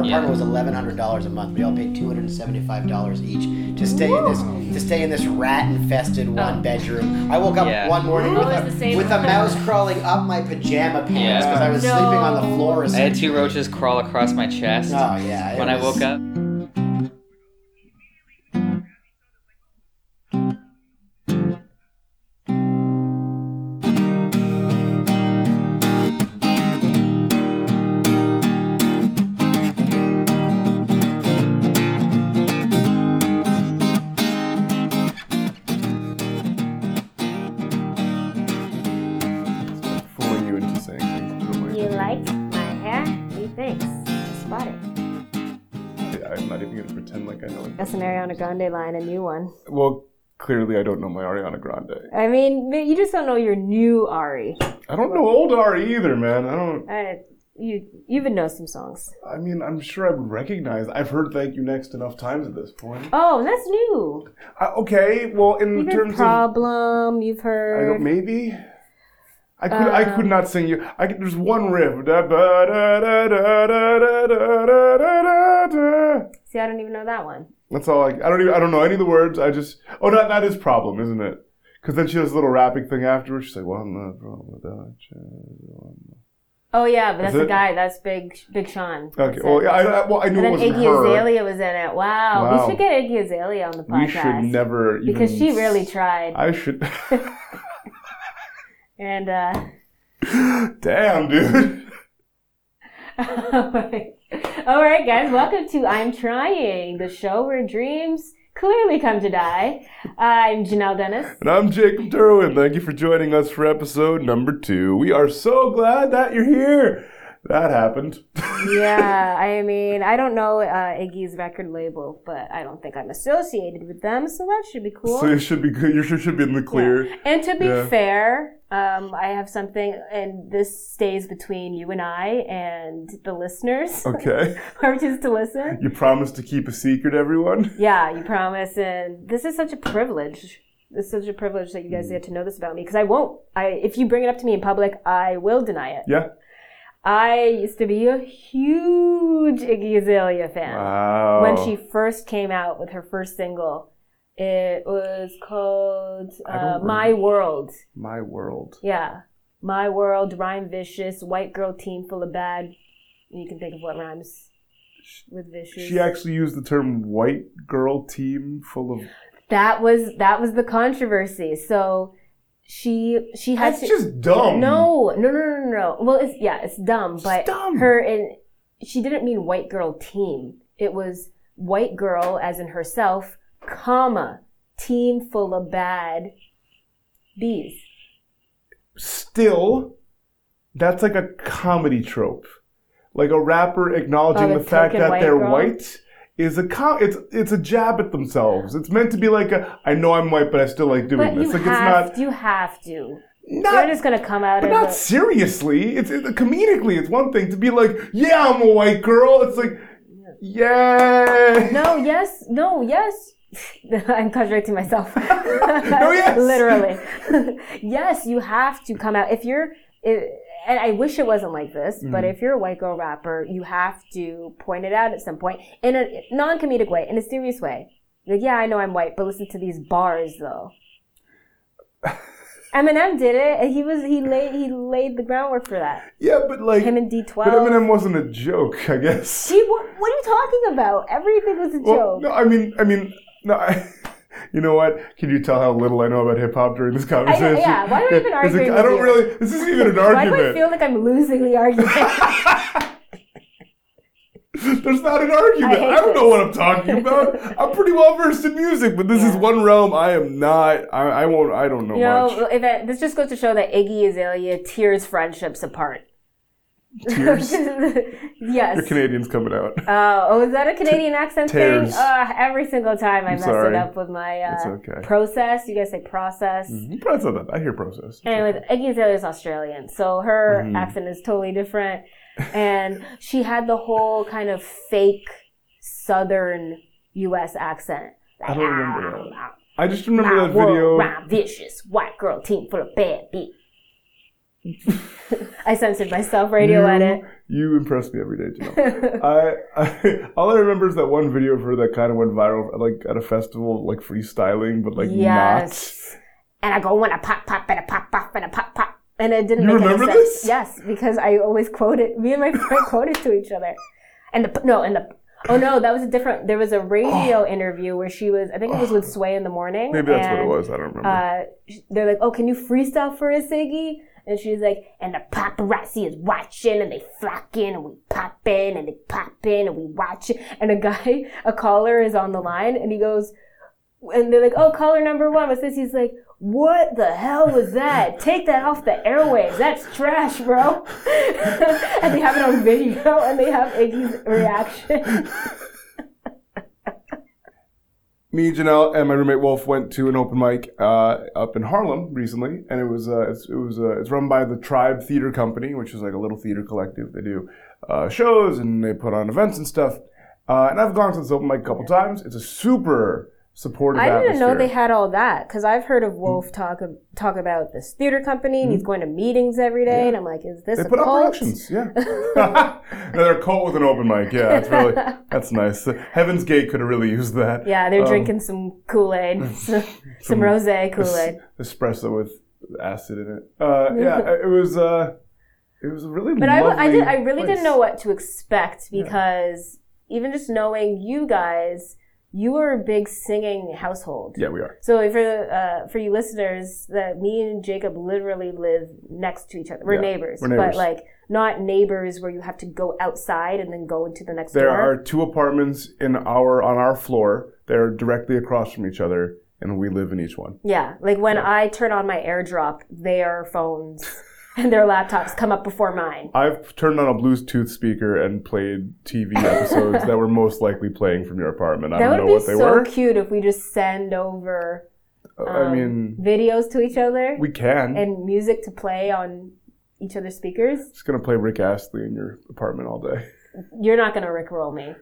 our Yeah. apartment was eleven hundred dollars a month. We all paid two hundred and seventy-five dollars each to stay in this to stay in this rat-infested oh. one bedroom. I woke up Yeah. one morning with, a, with a mouse crawling up my pajama pants Yeah. because I was sleeping on the No. floor. I had two roaches crawl across my chest Oh yeah. it when I woke up. Grande line, a new one. Well, clearly I don't know my Ariana Grande. I mean, you just don't know your new Ari. I don't know old Ari either, man. I don't. I, you even know some songs. I mean, I'm sure I would recognize. I've heard "Thank You Next" enough times at this point. Oh, that's new. Uh, okay, well, in terms of terms problem, of, you've heard maybe. I could um, I could not sing you. I could, there's one riff. See, I don't even know that one. That's all. I, I don't even. I don't know any of the words. I just. Oh, that that is problem, isn't it? Because then she does a little rapping thing afterwards. She's like, "One problem without you." Oh yeah, but that's the guy. That's Big Big Sean. Okay. Well, yeah, I, I, well, I knew And it then wasn't Iggy her. Azalea was in it. Wow. Wow. We should get Iggy Azalea on the podcast. We should never because she really tried. I should. And uh Damn, dude. all right. All right, guys, welcome to I'm Trying, the show where dreams clearly come to die. I'm Janelle Dennis. And I'm Jacob Derwin. Thank you for joining us for episode number two. We are so glad that you're here. That happened. Yeah, I mean, I don't know uh, Iggy's record label, but I don't think I'm associated with them, so that should be cool. So you should be good. You should, should be in the clear. Yeah. And to be Yeah. fair, um, I have something, and this stays between you and I and the listeners, Okay. whoever chooses to listen. You promise to keep a secret, everyone. Yeah, you promise, and this is such a privilege. This is such a privilege that you guys get to know this about me because I won't. I if you bring it up to me in public, I will deny it. Yeah. I used to be a huge Iggy Azalea fan. Wow. when she first came out with her first single. It was called uh. My World. My world. Yeah. My World, Rhyme Vicious, White Girl Team Full of Bad. You can think of what rhymes with vicious. She actually used the term "white girl team" full of. that was that was the controversy. So she she had That's to just dumb. No, no, no, no, no. Well, it's yeah, it's dumb, but dumb. her and she didn't mean white girl team. It was white girl as in herself, comma, team full of bad bees. Still, that's like a comedy trope. Like a rapper acknowledging Oh, the the fact that they're girl? white is a com- it's it's a jab at themselves. It's meant to be like a I know I'm white, but I still like doing But this. you like have it's not you have to. not You're just gonna come out But not a, seriously. It's, it's comedically. It's one thing to be like, yeah, I'm a white girl. It's like, yeah. no, yes, no, yes. I'm contradicting myself. No, yes. Literally. yes, you have to come out. If you're, and I wish it wasn't like this, but Mm. if you're a white girl rapper, you have to point it out at some point in a non comedic way, in a serious way. Like, yeah, I know I'm white, but listen to these bars though. Eminem did it, and he was he laid he laid the groundwork for that. Yeah, but like, Him and D12. but Eminem wasn't a joke, I guess. Gee, what, what are you talking about? Everything was a Well, joke. no, I mean, I mean, no. I, you know what? Can you tell how little I know about hip hop during this conversation? yeah, why are we even It's like, I don't you? really. This isn't even an Why do argument. I feel like I'm losing the argument? There's not an argument. I I, don't know what I'm talking about. I'm pretty well versed in music, but this is one realm I am not. I, I won't. I don't know You know, if it, this just goes to show that Iggy Azalea tears friendships apart. Tears. yes. The Canadians coming out. Uh, oh, is that a Canadian accent tears. thing? Uh, every single time I mess sorry. it up with my uh, It's okay. process. You guys say process. Mm-hmm. That's not that. I hear process. Anyways, Iggy Azalea is Australian, so her Mhm. accent is totally different. And she had the whole kind of fake Southern U.S. accent. I don't remember that. "Ah, I just remember that world video. round vicious white girl team full of bad beat. I censored myself. Radio you, edit. You impress me every day, Janelle. I, I all I remember is that one video of her that kind of went viral, like at a festival, like freestyling, but like Yes. And I go when I pop pop and I pop pop and I pop pop. And it didn't You make remember any sense. this? Yes, because I always quoted me and my friend quoted to each other. And the no, and the oh no, that was a different. There was a radio interview where she was. I think it was with Sway in the morning. Maybe that's what it was. I don't remember. Uh, they're like, "Oh, can you freestyle for us, Iggy?" And she's like, "And the paparazzi is watching, and they flock in, and we pop in, and they pop in, and we watch it." And a guy, a caller, is on the line, and he goes, and they're like, "Oh, caller number one, what's this?" He's like, "What the hell was that? Take that off the airwaves. That's trash, bro." and they have it on video, and they have Iggy's reaction. me, Janelle, and my roommate Wolf went to an open mic uh, up in Harlem recently, and it was uh, it's, it was uh, it's run by the Tribe Theater Company, which is like a little theater collective. They do uh, shows and they put on events and stuff. Uh, and I've gone to this open mic a couple times. It's a super supportive I didn't atmosphere. know they had all that because I've heard of Wolf talk talk about this theater company and he's going to meetings every day, and I'm like, is this They a put cult? productions, yeah. no, they're a cult with an open mic. Yeah, that's really that's nice. Heaven's Gate could have really used that. Yeah, they're Um, drinking some Kool Aid, some, some rosé Kool Aid. espresso with acid in it. Uh, yeah, it was. Uh, it was a really. But I, I did I really place. didn't know what to expect because even just knowing you guys, you are a big singing household. Yeah, we are. So for uh, for you listeners, that me and Jacob literally live next to each other. We're Yeah, neighbors, we're neighbors, but like not neighbors where you have to go outside and then go into the next There door. are two apartments in our on our floor. They're directly across from each other, and we live in each one. Yeah, like when I turn on my AirDrop, their phones and their laptops come up before mine. I've turned on a Bluetooth speaker and played TV episodes that were most likely playing from your apartment. I that don't know would be what they so were. cute if we just send over I um, mean, videos to each other we can. and music to play on each other's speakers. Just gonna play Rick Astley in your apartment all day. You're not gonna rickroll me.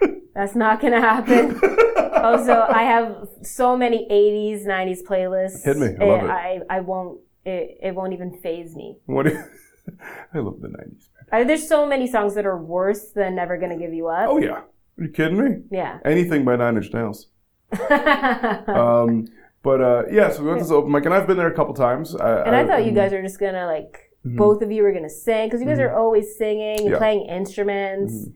That's not gonna happen. also, I have so many '80s, '90s playlists. Hit me. I love it. I, I won't. It, it won't even phase me. What? do I love the '90s. Man. I, there's so many songs that are worse than "Never Gonna Give You Up." Oh yeah, are you kidding me? Yeah. Anything by Nine Inch Nails. Um, but uh, yeah, so we went to this open mic, and I've been there a couple times. I, and I thought you guys were just gonna like both of you were gonna sing because you guys are always singing and Mm-hmm. Yeah. Mm-hmm. playing instruments.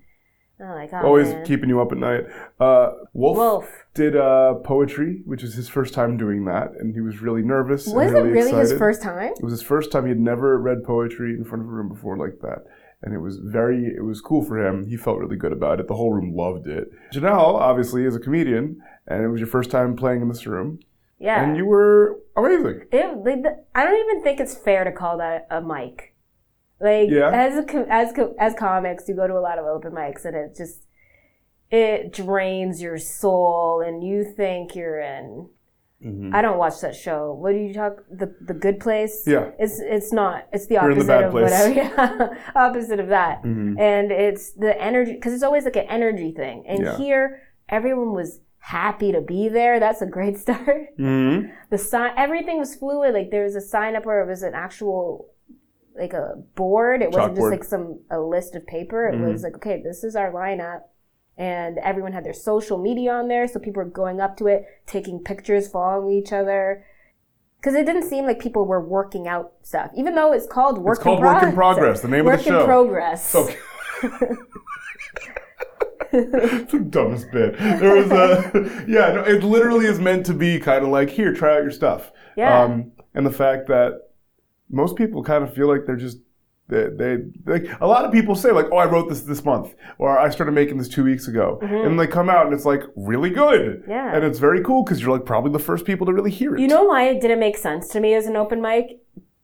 Oh, always man. keeping you up at night. Uh, Wolf, Wolf. did uh, poetry, which is his first time doing that, and he was really nervous. Was and really it really his first time? It was his first time. He had never read poetry in front of a room before like that. And it was very, it was cool for him. He felt really good about it. The whole room loved it. Janelle, obviously, is a comedian, and it was your first time playing in this room. Yeah. And you were amazing. It, I don't even think it's fair to call that a mic. Like Yeah. as a, as as comics, you go to a lot of open mics, and it just it drains your soul, and you think you're in. Mm-hmm. I don't watch that show. What do you talk? The the Good Place. Yeah. It's it's not. It's the opposite the of place. whatever. Yeah, opposite of that. Mhm. And it's the energy because it's always like an energy thing. And Yeah. here, everyone was happy to be there. That's a great start Mm-hmm. the sign everything was fluid like there was a sign up where it was an actual like a board it wasn't Chalkboard. just like some a list of paper it Mhm. was like okay this is our lineup and everyone had their social media on there so people were going up to it taking pictures following each other because it didn't seem like people were working out stuff even though it's called work, called in, Work in Progress, the name of work the show. Work in progress Okay. It's the dumbest bit. There was a yeah. No, it literally is meant to be kind of like here, try out your stuff. Yeah. Um, and the fact that most people kind of feel like they're just they, they like a lot of people say like, oh, I wrote this this month, or I started making this two weeks ago, and they come out and it's like really good. Mm-hmm. Yeah. And it's very cool because you're like probably the first people to really hear it. You know why it didn't make sense to me as an open mic?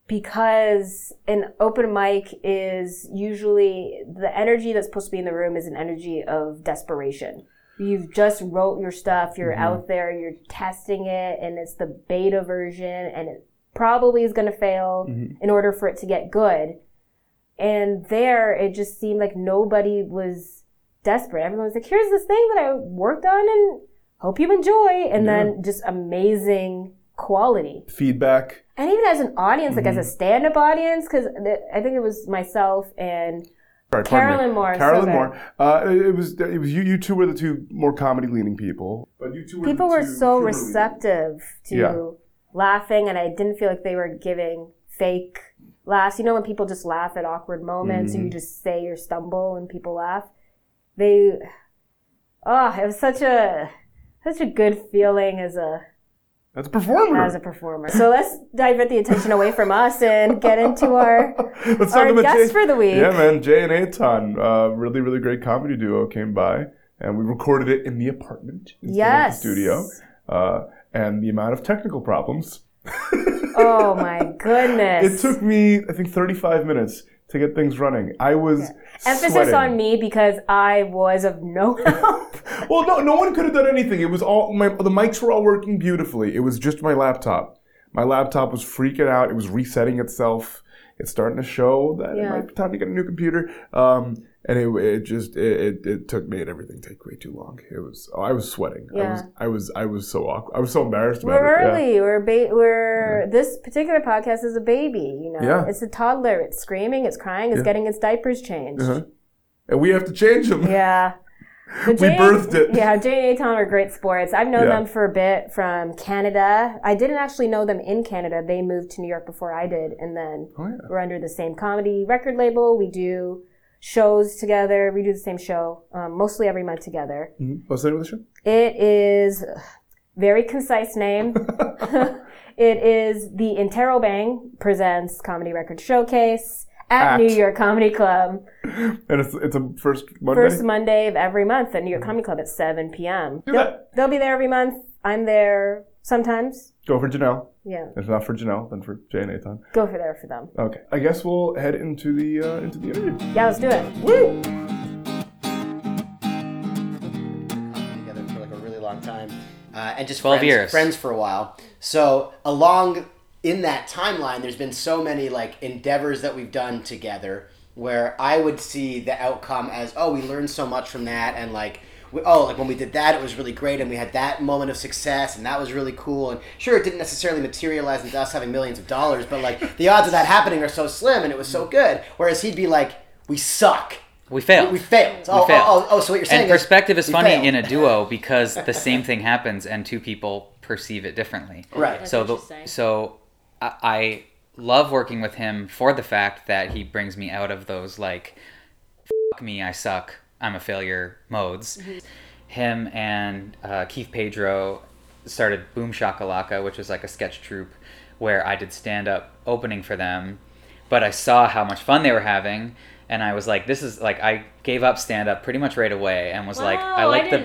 Because an open mic is usually the energy that's supposed to be in the room is an energy of desperation. You've just wrote your stuff, you're out there, you're testing it, and it's the beta version, and it probably is going to fail in order for it to get good. And there, it just seemed like nobody was desperate. Everyone was like, here's this thing that I worked on and hope you enjoy. And then just amazing quality. feedback. and even as an audience, like as Mm-hmm. a stand-up audience, because I think it was myself and Sorry. Carolyn Moore, Carolyn so Moore. Uh, it was it was you. You two were the two more comedy leaning people. But you two were people the were so humor leaning. receptive to Yeah. Laughing, and I didn't feel like they were giving fake laughs. You know, when people just laugh at awkward moments, Mm-hmm. or you just say or stumble and people laugh. They, oh, it was such a such a good feeling as a as a performer. as a performer. So let's divert the attention away from us and get into our Let's our talk about guest for the week. Yeah, man. Jay and Aton, uh, really, really great comedy duo, came by, and we recorded it in the apartment instead Yes. of the studio. Uh, and the amount of technical problems. Oh my goodness! It took me, I think, 35 minutes to get things running. I was Emphasis sweating. on me because I was of no help. Well, no, no one could have done anything. It was all my the mics were all working beautifully. It was just my laptop. My laptop was freaking out. It was resetting itself. It's starting to show that it might be time to get a new computer. Um, and it, it just it, it, it took made everything take way too long. It was oh, I was sweating. I was Yeah. I was I was so awkward. I was so embarrassed about We're it. Yeah. early. We're ba- we're this particular podcast is a baby. You know, Yeah. it's a toddler. It's screaming. It's crying. It's Yeah. getting its diapers changed. Uh-huh. And we have to change them. Yeah. The We birthed it. Yeah, Jay and Aton are great sports. I've known Yeah. them for a bit from Canada. I didn't actually know them in Canada. They moved to New York before I did, and then Oh yeah. we're under the same comedy record label. We do shows together. We do the same show um, mostly every month together. Mhm. What's the name of the show? It is very concise name. it is the Interrobang presents Comedy Record Showcase at, At. New York Comedy Club. And it's it's a first Monday. First Monday of every month at New York Comedy Club at 7 p.m. Do They'll, that. they'll be there every month. I'm there sometimes. Go for Janelle. Yeah, If not for Janelle, then for Jay and Aton. go for there for them. Okay. I guess we'll head into the uh, into the interview. Yeah, let's do it. Woo! together for like a really long time, uh, and just 12 friends, years. friends for a while. So along in that timeline, there's been so many like endeavors that we've done together where I would see the outcome as, oh, we learned so much from that, and like. We, oh, like when we did that, it was really great, and we had that moment of success, and that was really cool. And sure, it didn't necessarily materialize into us having millions of dollars, but like the odds of that happening are so slim, and it was so mm. good. Whereas he'd be like, "We suck, We failed. we failed." Oh, oh, failed. oh, oh, oh, so what you're saying and is perspective is we funny failed. in a duo because the same thing happens and two people perceive it differently. Oh, right. so the, so I, I love working with him for the fact that he brings me out of those like fuck me I suck I'm a failure modes. Him and uh, Keith Pedro started Boom Shakalaka, which was like a sketch troupe where I did stand up opening for them, but I saw how much fun they were having. And I was like, "This is like I gave up stand up pretty much right away, and was like, I Wow, I like the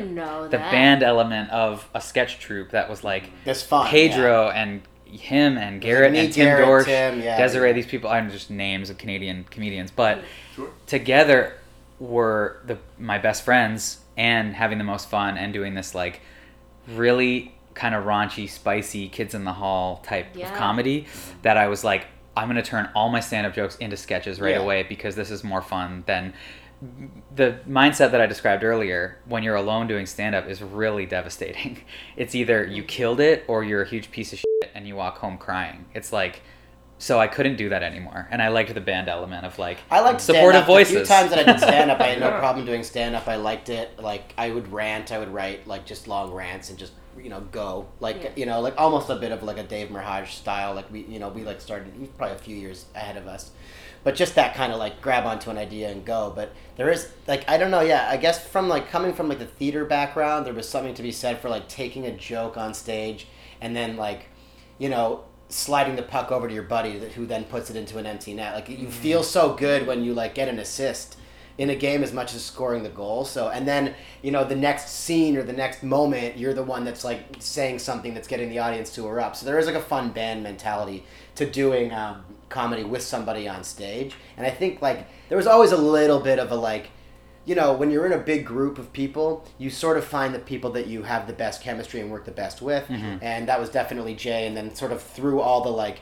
the band element of a sketch troupe that was like That's fun. Pedro and him and Garrett me, and Tim Garrett, Dorsch, Tim, yeah, Desiree. yeah. These people are just names of Canadian comedians, but together were the my best friends and having the most fun and doing this like really kind of raunchy, spicy kids in the hall type Yeah. of comedy that I was like, I'm gonna turn all my stand up jokes into sketches right Yeah. away because this is more fun than the mindset that I described earlier when you're alone doing stand up is really devastating. It's either you mm. killed it or you're a huge piece of shit and you walk home crying. It's like so I couldn't do that anymore. And I liked the band element of like I liked supportive stand-up. voices. The few times that I did stand up, I had no problem doing stand up. I liked it. Like I would rant, I would write like just long rants and just you know go like you know like almost a bit of like a Dave Merheje style. Like we you know we like started he's probably a few years ahead of us, but just that kind of like grab onto an idea and go. But there is like I don't know. Yeah, I guess from like coming from like the theater background, there was something to be said for like taking a joke on stage and then like you know sliding the puck over to your buddy that, who then puts it into an empty net. Like you feel so good when you like get an assist in a game as much as scoring the goal. So and then you know the next scene or the next moment you're the one that's like saying something that's getting the audience to erupt. So there is like a fun band mentality to doing um, comedy with somebody on stage. And i think like there was always a little bit of a like you know, when you're in a big group of people, you sort of find the people that you have the best chemistry and work the best with. Mm-hmm. And that was definitely Jay. And then sort of through all the like,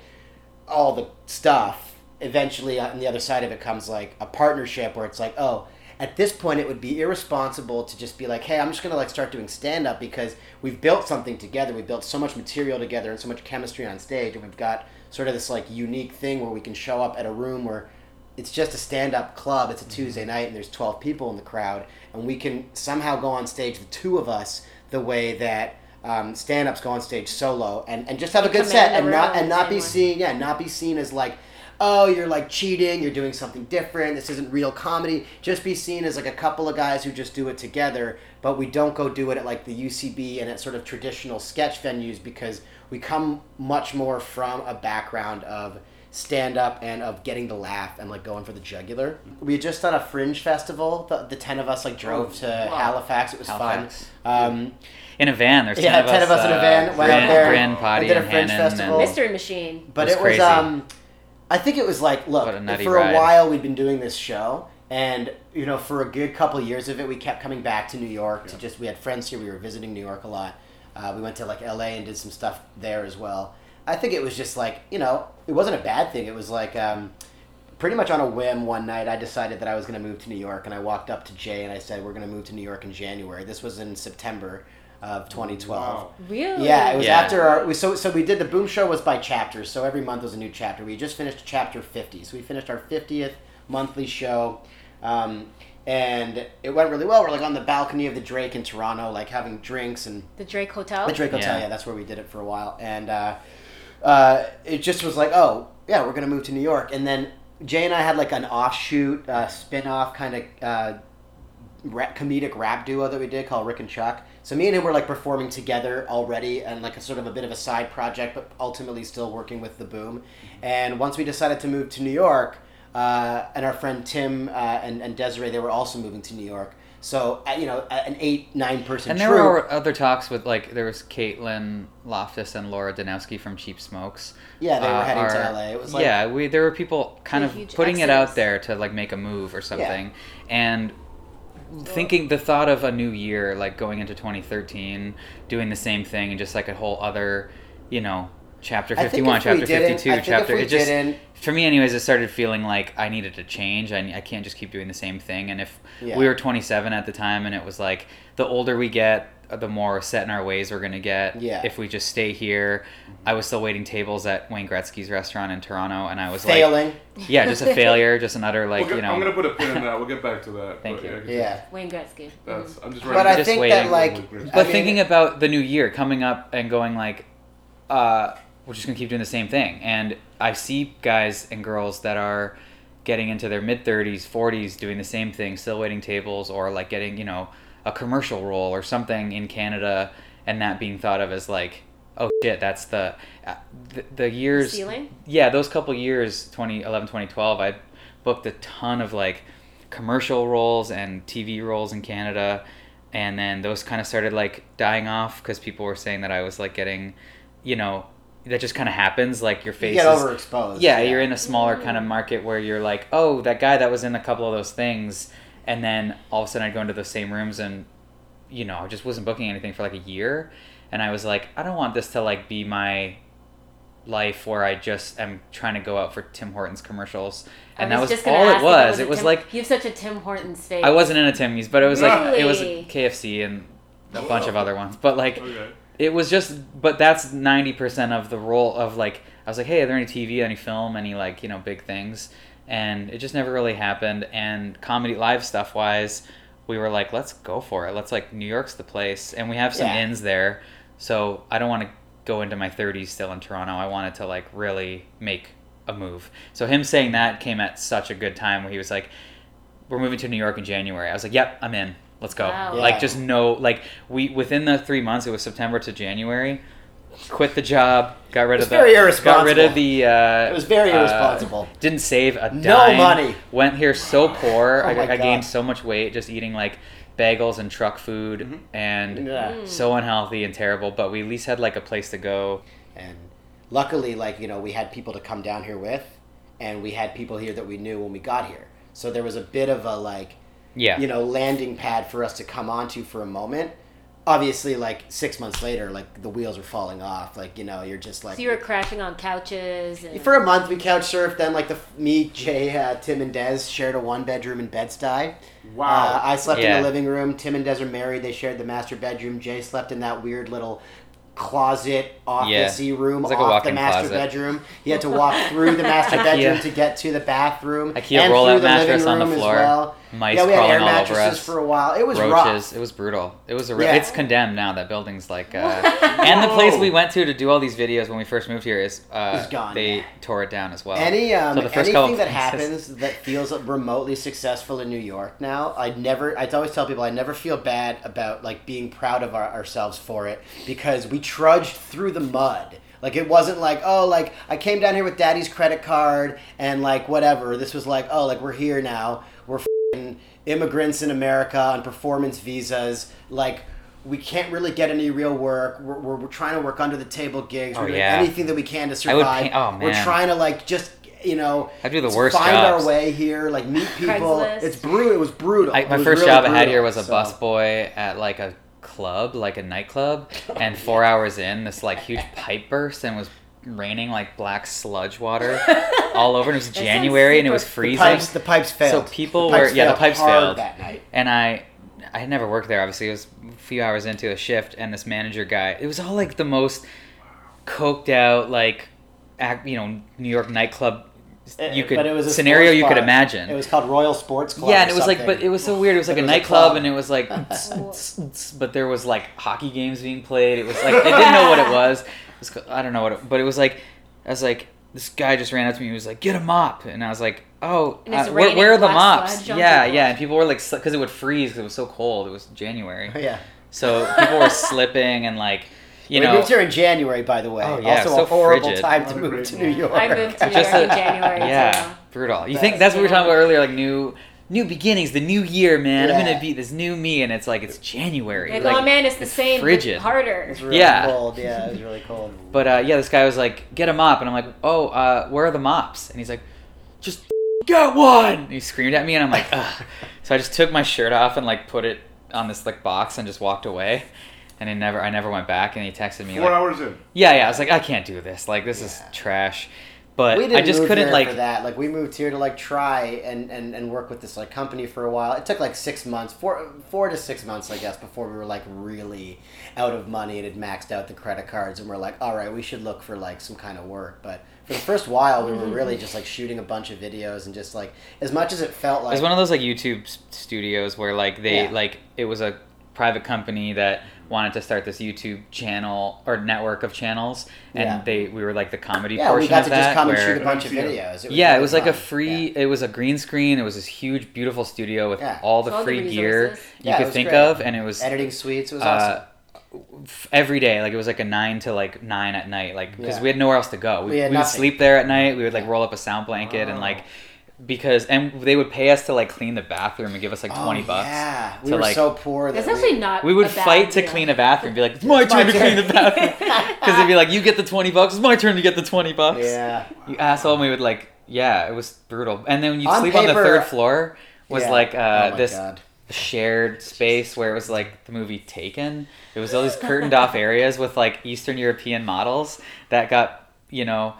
all the stuff, eventually uh, on the other side of it comes like a partnership where it's like, oh, at this point it would be irresponsible to just be like, hey, I'm just gonna like start doing stand up because we've built something together. We've built so much material together and so much chemistry on stage, and we've got sort of this like unique thing where we can show up at a room where it's just a stand-up club. It's a tuesday night and there's 12 people in the crowd and we can somehow go on stage the two of us the way that um, stand-ups go on stage solo and, and just have a good set and not and not be seen yeah not be seen as like oh you're like cheating you're doing something different this isn't real comedy. Just be seen as like a couple of guys who just do it together but we don't go do it at like the ucb and at sort of traditional sketch venues because we come much more from a background of stand up and of getting the laugh and like going for the jugular we had just done a fringe festival the, the 10 of us like drove to halifax it was Halifax. fun um, In a van, there's Yeah, 10 of 10 us, of us in a uh, van, went Bryn, out there Bryn, and Potty, did a Fringe Hannon, festival. and- Mystery Machine. but It it was was, crazy. um i think it was like look a for ride. a while we'd been doing this show and you know for a good couple of years of it we kept coming back to new york to just we had friends here we were visiting new york a lot uh, we went to like la and did some stuff there as well i think it was just like you know it wasn't a bad thing it was like um, pretty much on a whim one night i decided that i was going to move to new york and i walked up to jay and i said we're going to move to new york in january this was in september of 2012 Wow. Really? yeah, it was Yeah. after our we so so we did the boom show was by chapters, so every month was a new chapter. We just finished chapter fifty, so we finished our fiftieth monthly show, um, and it went really well. We're like on the balcony of the Drake in Toronto, like having drinks and The Drake Hotel. the Drake Hotel. Yeah. Yeah, that's where we did it for a while, and uh, uh, it just was like, oh yeah, we're gonna move to New York, and then Jay and I had like an offshoot, uh, spin-off kind of uh, rap, comedic rap duo that we did called Rick and Chuck. So me and him were like performing together already, and like a sort of a bit of a side project, but ultimately still working with the Boom. And once we decided to move to New York, uh, and our friend Tim uh, and, and Desiree, they were also moving to New York. So uh, you know, an eight nine person And there troupe. were other talks with like there was Caitlin Loftus and Laura Danowski from Cheap Smokes. Yeah, they were uh, heading to LA. It was like yeah, we there were people kind of huge putting it out there to like make a move or something, and thinking the thought of a new year, like going into 2013, doing the same thing, and just like a whole other, you know, chapter 51, chapter didn't- 52, I chapter. we It just didn't- for me, anyways, it started feeling like I needed to change. I, I can't just keep doing the same thing. And if Yeah. we were 27 at the time, and it was like the older we get, the more set in our ways we're gonna get. Yeah. If we just stay here, I was still waiting tables at Wayne Gretzky's restaurant in Toronto, and I was like, failing. yeah, just a failure, just an utter like We'll get- you know. I'm gonna put a pin in that. We'll get back to that. Thank but you. I can yeah. Wayne Gretzky. That's. I'm just. But I Just think waiting. that like, But but I mean, thinking about the new year coming up and going like, uh, we're just gonna keep doing the same thing, and I see guys and girls that are getting into their mid 30s, 40s, doing the same thing, still waiting tables, or like getting you know a commercial role or something in Canada, and that being thought of as like, oh shit, that's the uh, the, the years Ceiling? yeah, those couple years, 2011, 2012, I booked a ton of like commercial roles and TV roles in Canada. And then those kind of started like dying off because people were saying that I was like getting, you know, that just kind of happens. Like your you face get is, overexposed. yeah, you're in a smaller kind of market where you're like, oh, that guy that was in a couple of those things, and then all of a sudden I'd go into those same rooms and, you know, I just wasn't booking anything for like a year, and I was like, I don't want this to like be my life where I just am trying to go out for Tim Hortons commercials, and I that was just gonna all it was. It was Tim- like you have such a Tim Hortons face. I wasn't in a Timmy's, but it was like it was KFC and a bunch of other ones, but like Okay. It was just but that's 90% of the role of like i was like hey are there any tv any film any like you know big things? And it just never really happened. And comedy live stuff wise we were like let's go for it. Let's like new york's the place. And we have some Yeah. ins there. So i don't want to go into my 30s still in toronto. I wanted to like really make a move. So him saying that came at such a good time where he was like we're moving to new york in january. I was like yep i'm in let's go Wow. like just no like we within the three months it was september to january quit the job got rid It's of the very irresponsible. got rid of the uh, It was very uh, irresponsible. didn't save a dime. No money. went here so poor Oh I, I gained so much weight just eating like bagels and truck food and Yeah. so unhealthy and terrible but we at least had like a place to go And luckily, like, you know, we had people to come down here with, and we had people here that we knew when we got here. So there was a bit of a, like, yeah you know, landing pad for us to come onto for a moment. Obviously, like, six months later, like, the wheels are falling off. Like, you know, you're just like. So you were crashing on couches. And... For a month, we couch surfed. Then, like the me, Jay, uh, Tim, and Des shared a one bedroom in Bed Stuy. Wow. Uh, I slept Yeah. in the living room. Tim and Des are married. They shared the master bedroom. Jay slept in that weird little closet officey room like off the master closet. bedroom. He had to walk through the master bedroom to get to the bathroom. IKEA and roll-out through the living mattress on the room as floor. well. Mice yeah, we had crawling air all over mattresses us. for a while. It was roaches. rough. It was brutal. It was a re- Yeah. it's condemned now. That building's like, uh, and the place we went to to do all these videos when we first moved here is uh, Is gone, They yeah. tore it down as well. Any um, So the first couple anything that happens that feels remotely successful in New York now, I never. I always tell people I never feel bad about like being proud of our, ourselves for it because we trudged through the mud. Like it wasn't like oh like I came down here with daddy's credit card and like whatever. This was like oh like we're here now. We're immigrants in America on performance visas. Like we can't really get any real work. We're, we're, we're trying to work under the table gigs. Oh, we're doing yeah. anything that we can to I would survive. pay- oh, We're trying to like just you know I do the worst find jobs. our way here, like meet people. Craigslist. It's brutal. It was brutal. I, my was first really job I had here was a so- busboy at like a club, like a nightclub, and four hours in, this like huge pipe burst and was raining like black sludge water all over. And it was January and it was super- The freezing. pipes, the pipes failed. So people were- yeah, the pipes hard failed. that night. and I I had never worked there obviously it was a few hours into a shift and this manager guy it was all like the most coked out like act you know New York nightclub you Uh, could but it was a scenario sports you could imagine It was called Royal Sports Club. yeah and it was like but it was so weird it was like But a it was a nightclub club. and it was like but there was like hockey games being played it was like I didn't know what it was it was co- I don't know what it, but it was like I was like this guy just ran up to me he was like get a mop and I was like oh uh, where, where are the mops yeah yeah and people were like because it would freeze because it was so cold it was January yeah. so people were slipping and like you we know moved here in January, by the way. Oh, yeah, also so a horrible frigid. time to move to. New York. I moved to New York in January. yeah too. brutal you That's- think that's what we were talking about earlier like new new beginnings the new year man i'm gonna be this new me and it's like it's January Like, like, oh man, it's the same, but frigid harder. It was really Yeah. cold. Yeah, it was really cold. But uh, yeah, this guy was like, "Get a mop," and I'm like, "Oh, uh, where are the mops?" And he's like, "Just get one." And he screamed at me, and I'm like, Ugh. So I just took my shirt off and like put it on this like box and just walked away. And I never, I never went back. And he texted me Four like, hours in. "Yeah, yeah." I was like, "I can't do this. Like, this is trash." But we didn't I just couldn't like. for that. Like we moved here to like try and, and, and work with this like company for a while. It took like six months, four four to six months, I guess, before we were like really out of money and had maxed out the credit cards, and we're like, all right, we should look for like some kind of work. But for the first while, we were really mm-hmm. just like shooting a bunch of videos and just like as much as it felt like It was one of those like YouTube studios where like they Yeah. like it was a private company that wanted to start this YouTube channel or network of channels, and Yeah. they we were like the comedy yeah, portion we got of to that. just come and where- shoot a bunch of Yeah. videos. It was yeah, really it was like a free. Yeah. It was a green screen. It was this huge, beautiful studio with Yeah. all the So all the free gear you Yeah, could think great. of, and it was editing suites. It was uh, awesome. f- every day. Like it was like a nine to like nine at night. Like because Yeah. we had nowhere else to go. We, We we would sleep there at night. We would like roll up a sound blanket and like because and they would pay us to like clean the bathroom and give us like Oh, twenty bucks. Yeah, we to, were like- so poor. That That's we- actually not. We would a bad fight to deal. clean a bathroom. Be like, it's my It's turn my to clean the bathroom. Because they'd be like, you get the twenty bucks. It's my turn to get the twenty bucks. Yeah. You asshole. And we would like, yeah, it was brutal. And then when you On sleep on the third floor was Yeah. like uh, Oh this God. shared space where it was like the movie Taken. It was all these curtained off areas with like Eastern European models that got you know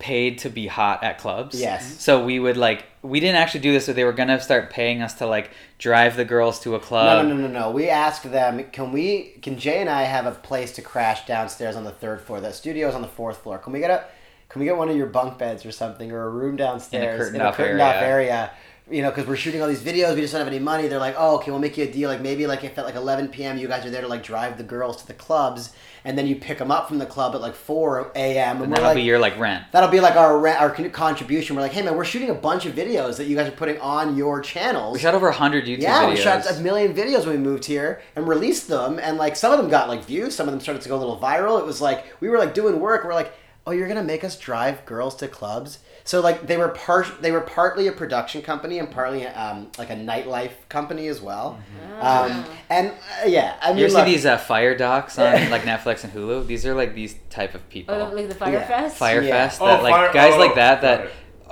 paid to be hot at clubs. Yes. Mm-hmm. So we would like we didn't actually do this, but they were gonna start paying us to like drive the girls to a club. no, no, no, no. We asked them, can we, can Jay and I have a place to crash downstairs on the third floor? The studio's on the fourth floor. Can we get a, can we get one of your bunk beds or something, or a room downstairs in a curtained off area. area? You know, because we're shooting all these videos, we just don't have any money. They're like, oh, okay, we'll make you a deal. Like maybe like if at like 11 p.m. you guys are there to like drive the girls to the clubs, and then you pick them up from the club at like 4 a.m. And, that'll like, be your like rent. That'll be like our rent, our contribution. We're like, hey man, we're shooting a bunch of videos that you guys are putting on your channels. We shot over hundred YouTube yeah, videos. we shot a million videos when we moved here and released them, and like some of them got like views, some of them started to go a little viral. It was like we were like doing work. We're like, oh, you're gonna make us drive girls to clubs. So like they were part, they were partly a production company and partly um, like a nightlife company as well. Um, and uh, yeah, I mean, you ever see these uh, fire docs on like Netflix and Hulu? These are like these type of people. Oh, like the Fyre Yeah. Fest. Fyre Yeah. Fest Oh, that like Fyre- guys oh, like that got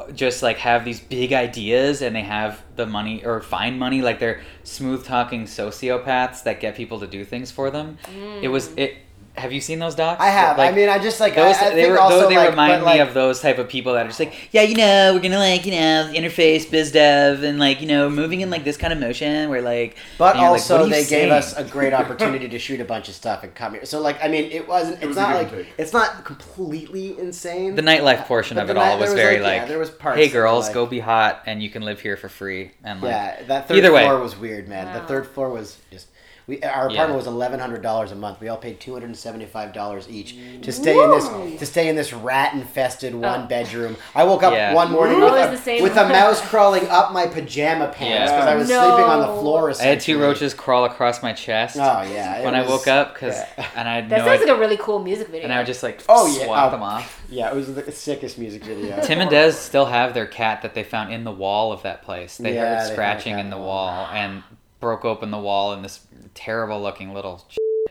that just like have these big ideas and they have the money or find money like they're smooth talking sociopaths that get people to do things for them. It was it have you seen those docs? I have. Like, I mean, I just like those I, I they think were also they like, remind like, me of those type of people that are just like yeah you know we're gonna like you know interface biz dev and like you know moving in like this kind of motion where like But and you're like, also, what are they gave us a great opportunity to shoot a bunch of stuff and come here. So, like, I mean, it wasn't. It's was not like take. it's not completely insane. the nightlife uh, portion But of the it all was was, very like, like, yeah, there was parts hey girls go be hot and you can live here for free and like yeah, that third Either way. floor was weird, man. The third floor was just. We, our Yeah. apartment was eleven hundred dollars a month. We all paid two hundred and seventy five dollars each to stay in this to stay in this rat infested oh. one bedroom. I woke up Yeah. one morning Oh, with, a, with a mouse crawling up my pajama pants Yeah. because I was No. sleeping on the floor. I had two roaches crawl across my chest Oh yeah. it when I woke up because yeah. and I That no sounds idea, like a really cool music video. and I would just like Oh, yeah. swat Oh. them off. Yeah, it was the sickest music video. Tim and Des still have their cat that they found in the wall of that place. They Yeah, heard they scratching in in the the wall and broke open the wall, and this terrible looking little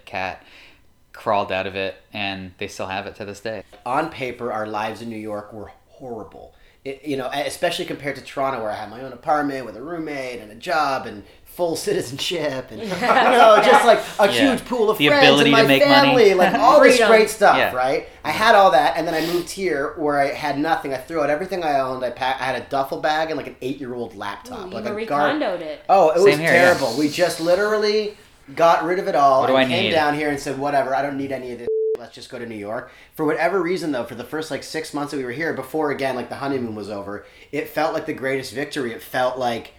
cat crawled out of it, and they still have it to this day. on paper, our lives in New York were horrible. It, you know, especially compared to Toronto, where I had my own apartment with a roommate and a job and full citizenship, and you know, just like a Yeah. huge pool of The friends ability and to my make money. family, like all this great stuff, Yeah. right? I had all that, and then I moved here where I had nothing. I threw out everything I owned. I packed. I had a duffel bag and like an eight-year-old laptop, Ooh, like you a gar- recondoed it. Oh, it was Same here, yeah. terrible. We just literally got rid of it all. What do and I came need? down here and said, whatever, I don't need any of this. Let's just go to New York. For whatever reason, though, for the first like six months that we were here, before again like the honeymoon was over, it felt like the greatest victory. It felt like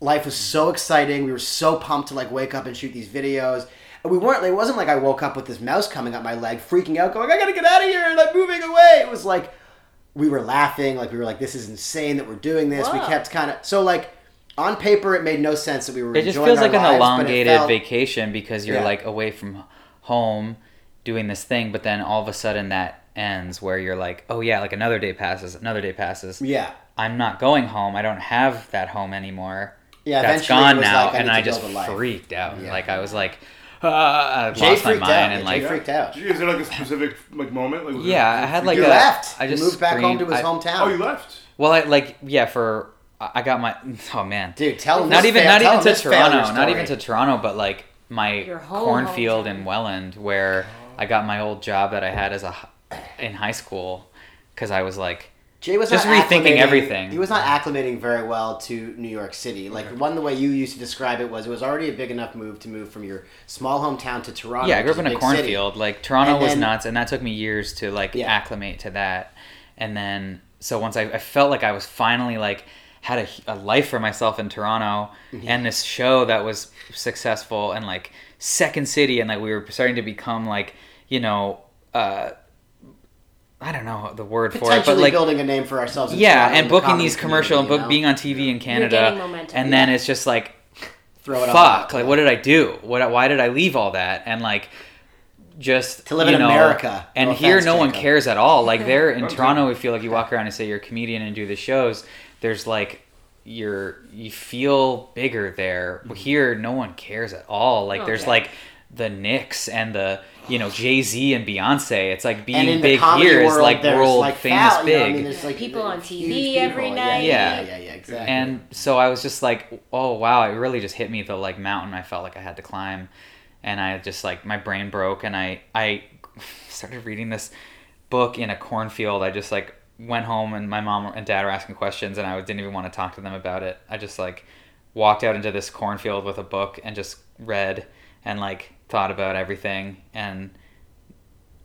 life was so exciting. We were so pumped to like wake up and shoot these videos. And we weren't. It wasn't like I woke up with this mouse coming up my leg, freaking out, going, "I gotta get out of here!" and like moving away. It was like we were laughing, like we were like, "This is insane that we're doing this." We kept kind of so like on paper, it made no sense that we were. It just feels our like an lives, but it elongated felt- vacation because you're Yeah. like away from home doing this thing, but then all of a sudden that ends where you're like, oh yeah, like another day passes, another day passes. Yeah, I'm not going home. I don't have that home anymore. Yeah. That's eventually it gone now, like, I and I just build a life. freaked out. Yeah. Like I was like, ah, I Jay lost my freaked mind, out. and Jay like, freaked out. Is there like a specific like moment? Like, Yeah, it- I had, like, You a- left. I You just moved back home to screamed- his I- hometown. Oh, you left. well, I like yeah for I I got my oh man, Dude, tell him. not this even fail- not even to Toronto, not even to. Toronto, but like my cornfield in Welland where I got my old job that I had as a in high school because I was like Jay was Just not rethinking everything. He was not acclimating very well to New York City. Like one the way you used to describe it was, it was already a big enough move to move from your small hometown to Toronto. yeah, I grew up in a cornfield. Like Toronto And was nuts, and that took me years to like Yeah. acclimate to that. And then so once I, I felt like I was finally like had a, a life for myself in Toronto Mm-hmm. and this show that was successful and like Second City and like we were starting to become like you know uh I don't know the word for it, but like building a name for ourselves. yeah, Toronto and booking comedy these commercial and book being on TV in Canada, getting momentum. and then it's just like Throw it all fuck out, like what did i do what why did i leave all that and like just To live you in know, America. and No here offense, no one cares at all like there in Okay. toronto we feel like you walk around and say you're a comedian and do the shows there's like you're you feel bigger there Mm-hmm. here no one cares at all like there's like the Knicks and the you know Jay Z and Beyonce. It's like being big comedy here is world, like world like, famous foul- you know, big. I mean, there's, like, People on TV people, every yeah, night. Yeah, Yeah. yeah, yeah, exactly. And so I was just like, oh wow, it really just hit me the like mountain I felt like I had to climb, and I just like my brain broke, and I I started reading this book in a cornfield. I just like went home, and my mom and dad were asking questions, and I didn't even want to talk to them about it. I just like walked out into this cornfield with a book and just read and like thought about everything and.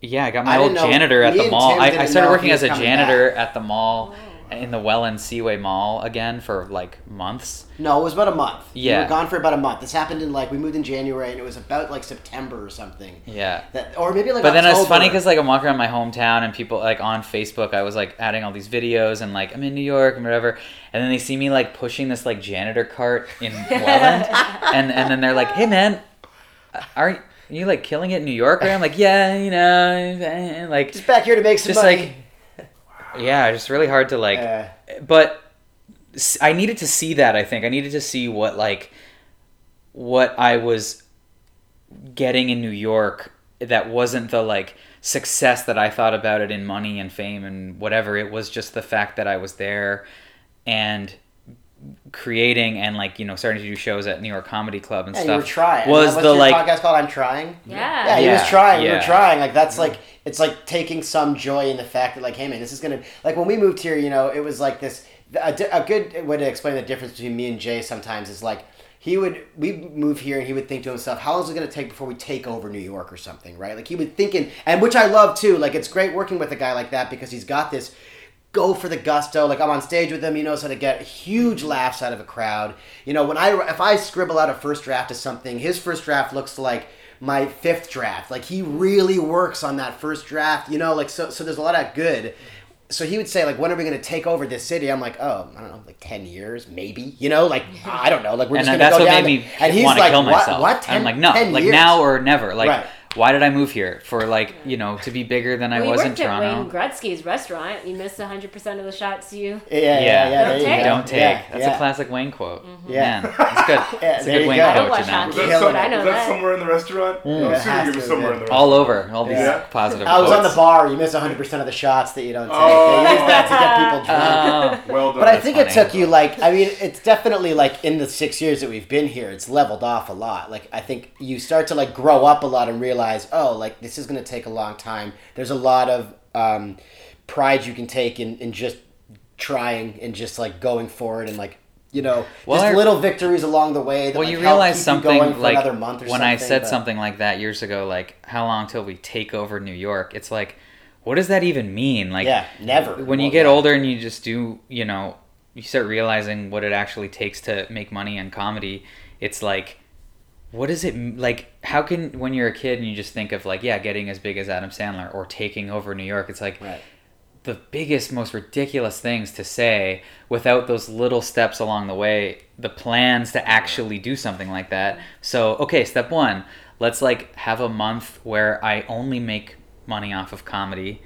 Yeah, I got my I old know- janitor at the mall. I, I started working as a janitor at the mall Oh. in the Welland Seaway Mall again for like months. No, it was about a month. Yeah. We were gone for about a month. This happened in like we moved in January, and it was about like September or something. Yeah. That or maybe like. But then it's funny because like I'm walking around my hometown and people like on Facebook, I was like adding all these videos and like I'm in New York and whatever, and then they see me like pushing this like janitor cart in Welland, and and then they're like, hey man, aren't you like killing it in New York? Right? I'm like, yeah, you know, eh, like just back here to make some just money. like yeah, just really hard to like. Uh, but I needed to see that. I think I needed to see what like what I was getting in New York that wasn't the like success that I thought about it in money and fame and whatever. It was just the fact that I was there and creating and like you know starting to do shows at New York Comedy Club and Yeah, you stuff were trying. was What's the your like podcast called? I'm trying. Yeah. Yeah, he was Yeah, trying. We were trying. Like that's like it's like taking some joy in the fact that like, hey man, this is gonna like when we moved here. You know, it was like this. A, a good way to explain the difference between me and Jay sometimes is like he would we move here and he would think to himself, how long is it gonna take before we take over New York or something, right? Like he would thinking, and which I love too. Like it's great working with a guy like that because he's got this go for the gusto. Like I'm on stage with him, he knows how to get huge laughs out of a crowd. You know, when I if I scribble out a first draft of something, his first draft looks like my fifth draft. Like he really works on that first draft. You know, like so. So there's a lot of good. So he would say like, when are we going to take over this city? I'm like, oh, I don't know, like ten years, maybe. You know, like I don't know, like we're and just going to that's go what down. made the- me and he's want to like, kill what? myself. What? 10, I'm like, no, 10 like years? now or never. Like, Right. Why did I move here for like you know to be bigger than I Well, you was in worked at Wayne Gretzky's restaurant. You missed 100% of the shots you. Yeah, yeah, yeah. yeah, there you take. go. Don't take. Yeah, That's yeah. a classic Wayne quote. Mm-hmm. Yeah. Man, that's good. Yeah, That's a good Wayne go. Quote don't watch know. hockey. Was that, some, I know was that, that. somewhere in the restaurant? Yeah, I'm it assuming has it was somewhere in the All over. All these Yeah. positive I was on the bar. You miss 100 percent of the shots that you don't take. Oh. They use that to get people drunk. Oh. Well done. But I think it took you like I mean it's definitely like in the six years that we've been here it's leveled off a lot like I think you start to like grow up a lot and realize oh like this is going to take a long time there's a lot of um, pride you can take in, in just trying and just like going forward and like you know Well, just I- little victories along the way that Well, like, you realize something you like another month or when I said but- something like that years ago, like how long till we take over New York? It's like, what does that even mean? Like, yeah never when you get older and you just do, you know, you start realizing what it actually takes to make money in comedy. It's like, what is it like? How can when you're a kid and you just think of like, yeah, getting as big as Adam Sandler or taking over New York? It's like right the biggest, most ridiculous things to say without those little steps along the way, the plans to actually do something like that. So, okay, step one, let's like have a month where I only make money off of comedy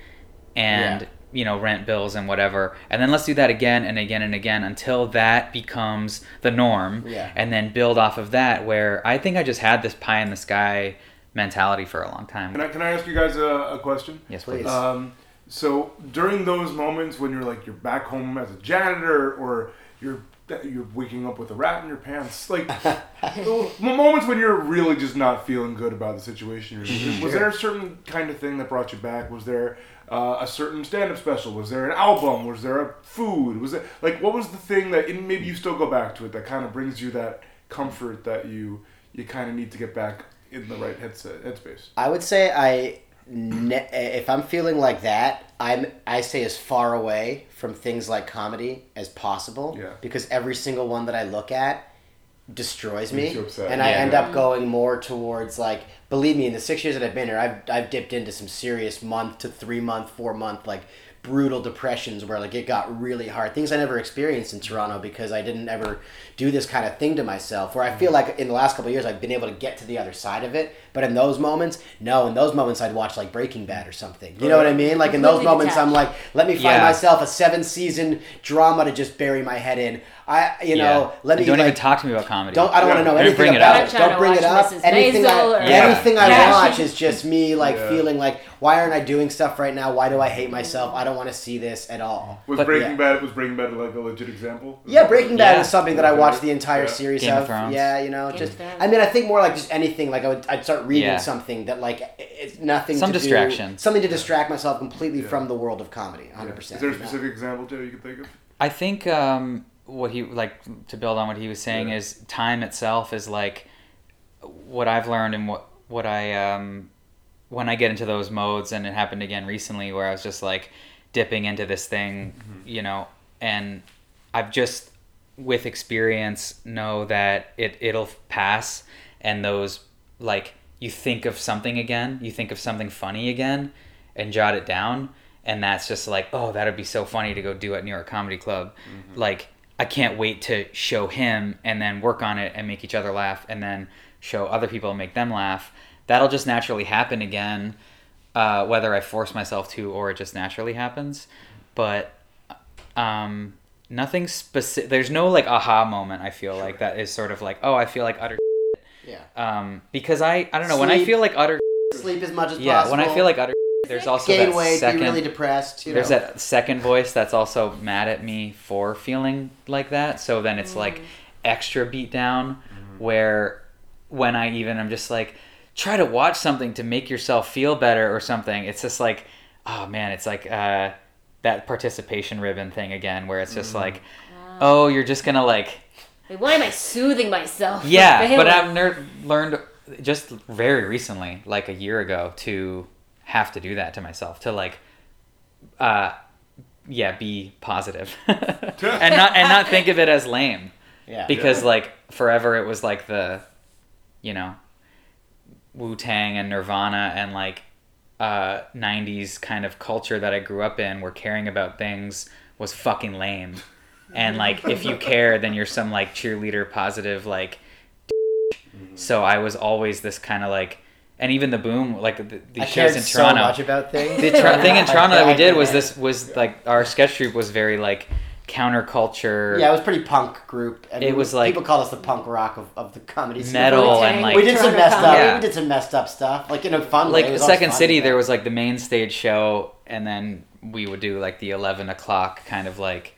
and, Yeah. You know, rent bills and whatever. And then let's do that again and again and again until that becomes the norm. Yeah. And then build off of that where I think I just had this pie in the sky mentality for a long time. Can I, can I ask you guys a, a question? yes, Please. please. Um, so during those moments when you're like you're back home as a janitor or you're you're waking up with a rat in your pants, like the moments when you're really just not feeling good about the situation you're. Was there a certain kind of thing that brought you back? Was there uh, a certain stand-up special? Was there an album? Was there a food? Was it like what was the thing that and maybe you still go back to it that kind of brings you that comfort that you you kind of need to get back in the right headset headspace? I would say I, ne- if I'm feeling like that, I'm I stay as far away from things like comedy as possible. Yeah. Because every single one that I look at destroys me, Makes you upset. and I Yeah. end up going more towards like. Believe me, in the six years that I've been here, I've I've dipped into some serious month to three month, four month like brutal depressions where like it got really hard. Things I never experienced in Toronto because I didn't ever do this kind of thing to myself. Where I feel mm. like in the last couple of years I've been able to get to the other side of it. But in those moments, no. In those moments, I'd watch like Breaking Bad or something. You oh, know what I mean? Like in those Completely moments, I'm like, let me find Yeah. myself a seven season drama to just bury my head in. I, you know, let me And don't like, even talk to me about comedy. don't I don't want to know Don't anything bring it about up. it. Not Don't bring it watch up. Mrs. Anything I, Maisel or- anything I Yeah. watch is just me like Yeah. feeling like why aren't I doing stuff right now? Why do I hate myself? I don't want to see this at all. Was But- Breaking yeah. Bad was Breaking Bad like a legit example? Yeah, Breaking Bad Yeah. is something that I watched the entire Yeah. series Game of of. Thrones. Yeah, you know, Game just of Thrones. I mean, I think more like just anything. Like I would, I'd start reading Yeah. something that like it's nothing. Some to distraction. Do, something to distract myself completely Yeah. from the world of comedy. Yeah. Hundred percent. Is there a specific example, Joe, you can think of? I think um, what he like to build on what he was saying Yeah. is time itself is like what I've learned and what what I um, when I get into those modes and it happened again recently where I was just like dipping into this thing, you know, and I've just with experience know that it it'll pass and those like you think of something again, you think of something funny again and jot it down and that's just like oh that'd be so funny to go do at New York Comedy Club. Like I can't wait to show him and then work on it and make each other laugh and then show other people and make them laugh. That'll just naturally happen again, uh, whether I force myself to or it just naturally happens. But um, nothing specific. There's no like aha moment. I feel like that is sort of like oh I feel like utter. Yeah. Um, because I I don't know when I feel like utter Sleep as much as yeah possible. when I feel like utter There's also gain that weight, second. be really depressed. You there's know. that second voice that's also mad at me for feeling like that. So then it's like extra beat down, where when I even I'm just like try to watch something to make yourself feel better or something. It's just like oh man, it's like uh, that participation ribbon thing again, where it's just like oh you're just gonna like Like, why am I soothing myself? yeah, but? I've ner- learned just very recently, like a year ago, to have to do that to myself to like, uh, yeah, be positive and not and not think of it as lame yeah. because like forever it was like the, you know, Wu Tang and Nirvana and like uh, 90s kind of culture that I grew up in where caring about things was fucking lame. And like if you care then you're some like cheerleader positive like so I was always this kind of like and even the boom like the, the I shows cared in so much about things. the tra- thing in Toronto that we did was this was like our sketch troupe was very like counterculture Yeah, it was pretty punk group. And It was like- people called us the punk rock of, of the comedy scene. metal Wu-Tang. and like we did some messed up. Yeah. We did some messed up stuff, like in a fun way. Like was Second City, there was like the main stage show, and then we would do like the eleven o'clock kind of like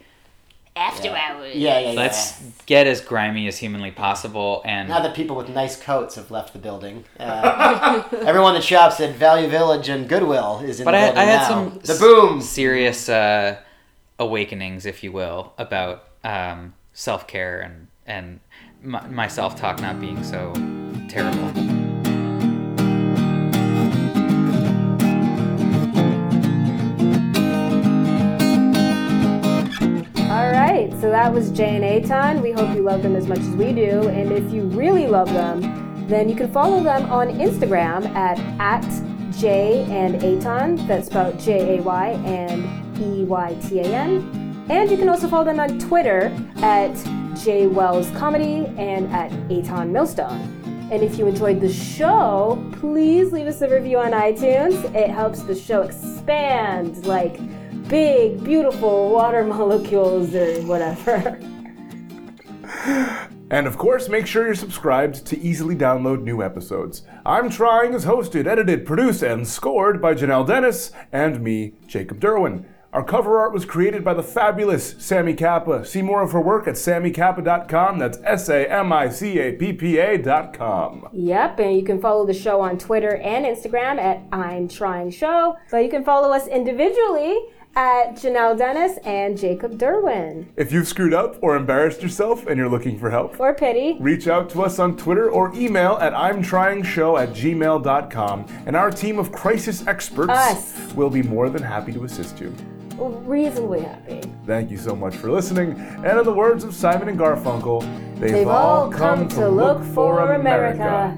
after yeah. hours. Yeah, yeah, yeah. let's get as grimy as humanly possible. And Now that people with nice coats have left the building, uh, everyone that shops at Value Village and Goodwill is in but the I, building I had now. some the boom. serious uh, awakenings, if you will, about um, self care and and my, my self talk not being so terrible. So that was Jay and Eytan. We hope you love them as much as we do. And if you really love them, then you can follow them on Instagram at, at Jay and Eytan. That's spelled J A Y and E Y T A N. And you can also follow them on Twitter at J Wells Comedy and at Eytan Millstone. And if you enjoyed the show, please leave us a review on iTunes. It helps the show expand like big, beautiful water molecules or whatever. And of course, make sure you're subscribed to easily download new episodes. I'm Trying is hosted, edited, produced, and scored by Janelle Dennis and me, Jacob Derwin. Our cover art was created by the fabulous Sami Cappa. See more of her work at samicappa.com. That's S A M I C A P P A.com. Yep, and you can follow the show on Twitter and Instagram at I'm Trying Show. But you can follow us individually at Janelle Dennis and Jacob Derwin. If you've screwed up or embarrassed yourself and you're looking for help, Or pity. Reach out to us on Twitter or email at I'm Trying Show at gmail.com, and our team of crisis experts Us. will be more than happy to assist you. Reasonably happy. Thank you so much for listening. And in the words of Simon and Garfunkel, they've, They've all come to look for America.